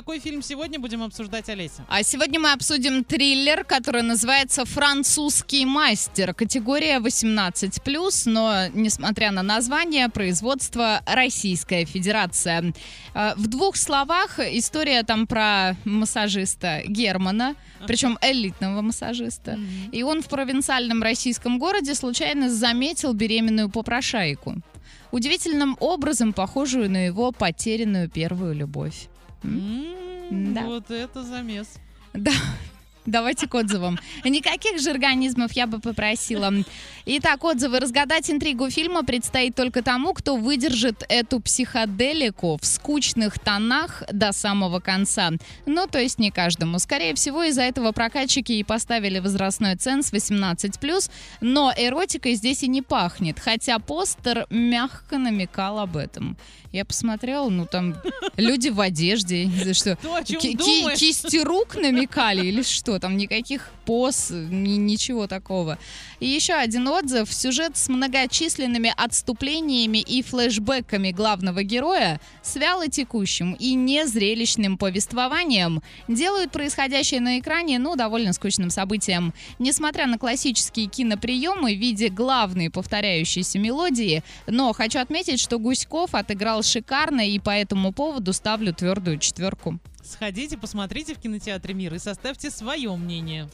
какой фильм сегодня будем обсуждать, Олеся? А сегодня мы обсудим триллер, который называется «Французский мастер». Категория 18+, но, несмотря на название, производство Российская Федерация. Э, В двух словах история там про массажиста Германа, причем элитного массажиста. И он в провинциальном российском городе случайно заметил беременную попрошайку. Удивительным образом похожую на его потерянную первую любовь. М, Да. Вот это замес. Да. Давайте к отзывам. Никаких же организмов я бы попросила. Итак, отзывы. Разгадать интригу фильма предстоит только тому, кто выдержит эту психоделику в скучных тонах до самого конца. Ну, то есть не каждому. Скорее всего, из-за этого прокатчики и поставили возрастной ценз 18+, но эротикой здесь и не пахнет, хотя постер мягко намекал об этом. Я посмотрела, ну там люди в одежде, не знаю, что, То, ки- ки- кисти рук намекали или что? Там никаких поз, ни- ничего такого. И еще один отзыв. Сюжет с многочисленными отступлениями и флешбэками главного героя с вялотекущим и незрелищным повествованием делают происходящее на экране, ну, довольно скучным событием. Несмотря на классические киноприемы в виде главной повторяющейся мелодии, но хочу отметить, что Гуськов отыграл шикарно, и по этому поводу ставлю твердую четверку. Сходите, посмотрите в кинотеатре «Мир» и составьте свое мнение.